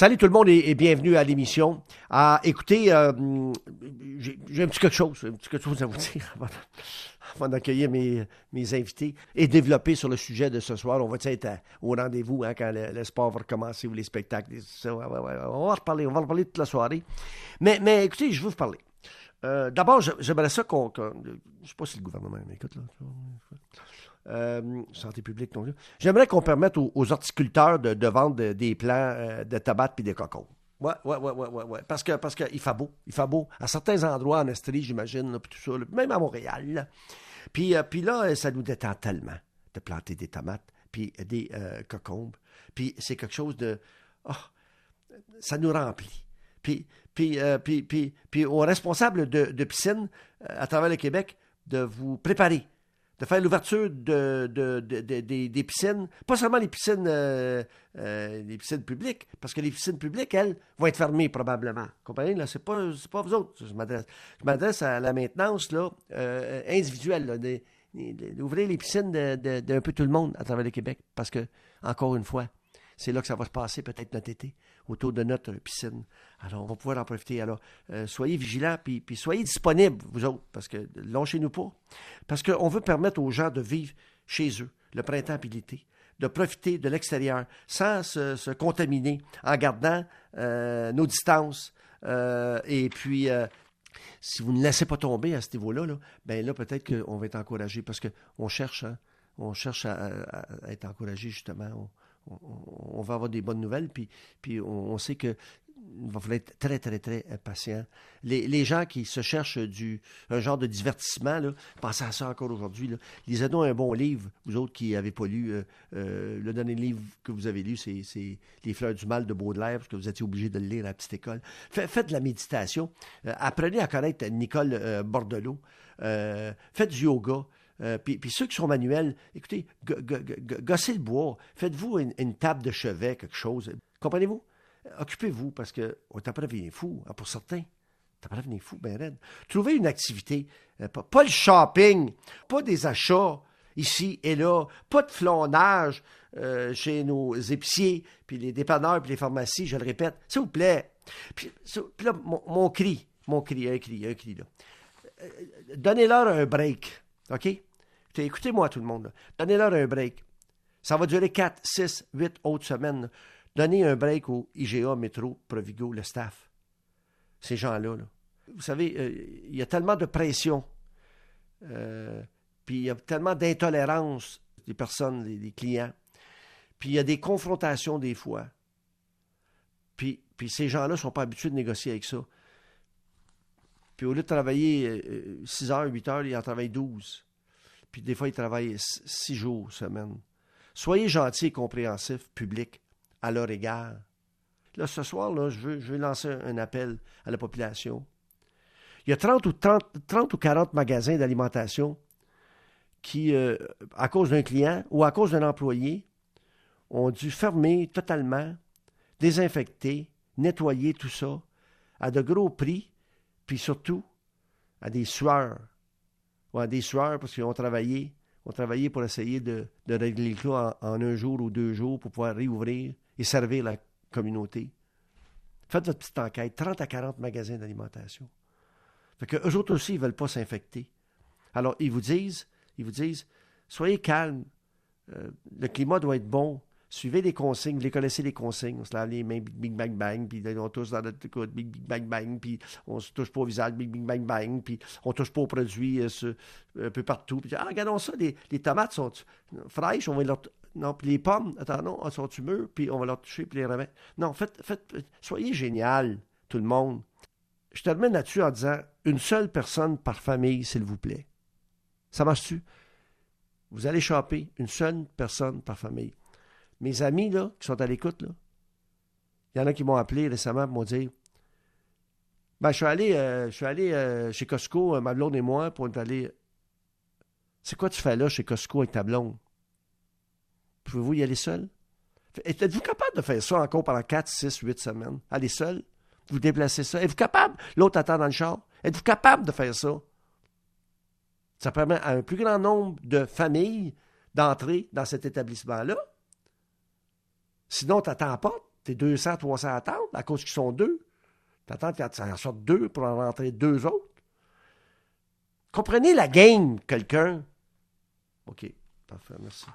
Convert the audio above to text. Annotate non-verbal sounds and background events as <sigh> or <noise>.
Salut tout le monde et, bienvenue à l'émission. Ah, écoutez, euh, j'ai un petit quelque chose, un petit quelque chose à vous dire <laughs> avant, d'accueillir mes, mes, invités et développer sur le sujet de ce soir. On va être au rendez-vous hein, quand le, sport va recommencer ou les spectacles. on va reparler, on va reparler toute la soirée. Mais, mais écoutez, je veux vous parler. Euh, d'abord, j'aimerais ça qu'on. je ne sais pas si le gouvernement m'écoute là. Euh, santé publique, non J'aimerais qu'on permette aux, horticulteurs de, vendre des plants euh, de tabac et des cocons. Ouais, ouais, ouais, ouais, ouais. Parce que parce qu'il fait beau. Il fait beau. À certains endroits en Estrie, j'imagine, tout ça, même à Montréal. Puis, euh, puis là, ça nous détend tellement de planter des tomates, puis des cocombes. Puis c'est quelque chose de. Oh, ça nous remplit. Puis, puis, puis, puis, aux responsables de, de piscines à travers le Québec de vous préparer de faire l'ouverture de, des piscines, pas seulement les piscines, euh, euh, les piscines publiques, parce que les piscines publiques, elles, vont être fermées probablement. Comprenez? Là, c'est pas, pas vous autres. Je m'adresse, à la maintenance là, euh, individuelle, d'ouvrir les piscines d'un peu tout le monde à travers le Québec, parce que, encore une fois, c'est là que ça va se passer peut-être notre été, autour de notre piscine. Alors, on va pouvoir en profiter. Alors, euh, soyez vigilants, puis, soyez disponibles, vous autres, parce que lâchez-nous pas. Parce qu'on veut permettre aux gens de vivre chez eux, le printemps et l'été, de profiter de l'extérieur sans se, contaminer en gardant euh, nos distances. Euh, et puis, si vous ne laissez pas tomber à ce niveau-là, là, ben là, peut-être qu'on va être encouragé parce qu'on cherche, hein, on cherche à, être encouragé justement va avoir des bonnes nouvelles, puis, on, sait que il va falloir être très, très, très patient. Les, gens qui se cherchent du, un genre de divertissement, là, pensez à ça encore aujourd'hui. Lisez-nous un bon livre, vous autres qui n'avez pas lu. Euh, euh, le dernier livre que vous avez lu, c'est, Les fleurs du mal de Baudelaire, parce que vous étiez obligé de le lire à la petite école. faites de la méditation. Euh, apprenez à connaître Nicole Bordelot. faites du yoga. Euh, puis, ceux qui sont manuels, écoutez, gossez le bois, faites-vous une, table de chevet, quelque chose. Comprenez-vous? Occupez-vous, parce qu'on est après devenir fou, hein, pour certains. T'es après devenir fou, ben. Trouvez une activité. Euh, pas, le shopping, pas des achats ici et là, pas de flonnage euh, chez nos épiciers, puis les dépanneurs, puis les pharmacies, je le répète. S'il vous plaît. Puis, là, mon, cri, mon cri, un cri, un cri, là. Donnez-leur un break, OK? Écoutez-moi tout le monde. Donnez-leur un break. Ça va durer 4, 6, 8 autres semaines. Donnez un break au IGA, Métro, Provigo, le staff. Ces gens-là. Vous savez, euh, il y a tellement de pression. Euh, puis il y a tellement d'intolérance des personnes, des, clients. Puis il y a des confrontations des fois. Puis, puis ces gens-là ne sont pas habitués de négocier avec ça. Puis au lieu de travailler 6 euh, heures, 8 heures, ils en travaillent 12 puis des fois, ils travaillent six jours semaine. Soyez gentils et compréhensifs, public, à leur égard. Là, ce soir, je, veux, je veux lancer un appel à la population. Il y a 30 ou, 30, ou 40 magasins d'alimentation qui, euh, à cause d'un client ou à cause d'un employé, ont dû fermer totalement, désinfecter, nettoyer tout ça à de gros prix, puis surtout à des sueurs ou des sueurs parce qu'ils ont travaillé, ont travaillé pour essayer de, régler le cas en, un jour ou deux jours pour pouvoir réouvrir et servir la communauté. Faites votre petite enquête, 30 à 40 magasins d'alimentation. Fait que eux autres aussi, ils ne veulent pas s'infecter. Alors, ils vous disent, ils vous disent, soyez calmes, euh, le climat doit être bon, suivez les consignes, vous les connaissez les consignes, on se lave les mains, big, big, bang, bang, puis on touche dans notre coude, big, big, bang, bang, puis on se touche pas au visage, big, big, bang, bang, puis on touche pas aux produits euh, un peu partout. Puis, ah, regardons ça, les, tomates sont fraîches, on va leur... Non, puis les pommes, attends, non, elles sont mûres, puis on va leur toucher, puis les remettre. Non, faites, faites, soyez génial, tout le monde. Je termine là-dessus en disant, une seule personne par famille, s'il vous plaît. Ça marche-tu? Vous allez choper une seule personne par famille mes amis là, qui sont à l'écoute, là, il y en a qui m'ont appelé récemment pour me dire ben, je suis allé, euh, je suis allé euh, chez Costco, euh, ma blonde et moi, pour aller. C'est quoi tu fais là chez Costco avec ta blonde? Pouvez-vous y aller seul? Êtes-vous capable de faire ça encore pendant 4, 6, 8 semaines? Aller seul? Vous déplacer ça? Êtes-vous capable? L'autre attend dans le char. Êtes-vous capable de faire ça? Ça permet à un plus grand nombre de familles d'entrer dans cet établissement-là. Sinon, tu n'attends pas. t'es 200, 300 à attendre à cause qu'ils sont deux. T'attends qu'il en sorte deux pour en rentrer deux autres. Comprenez la game, quelqu'un. OK, parfait, merci.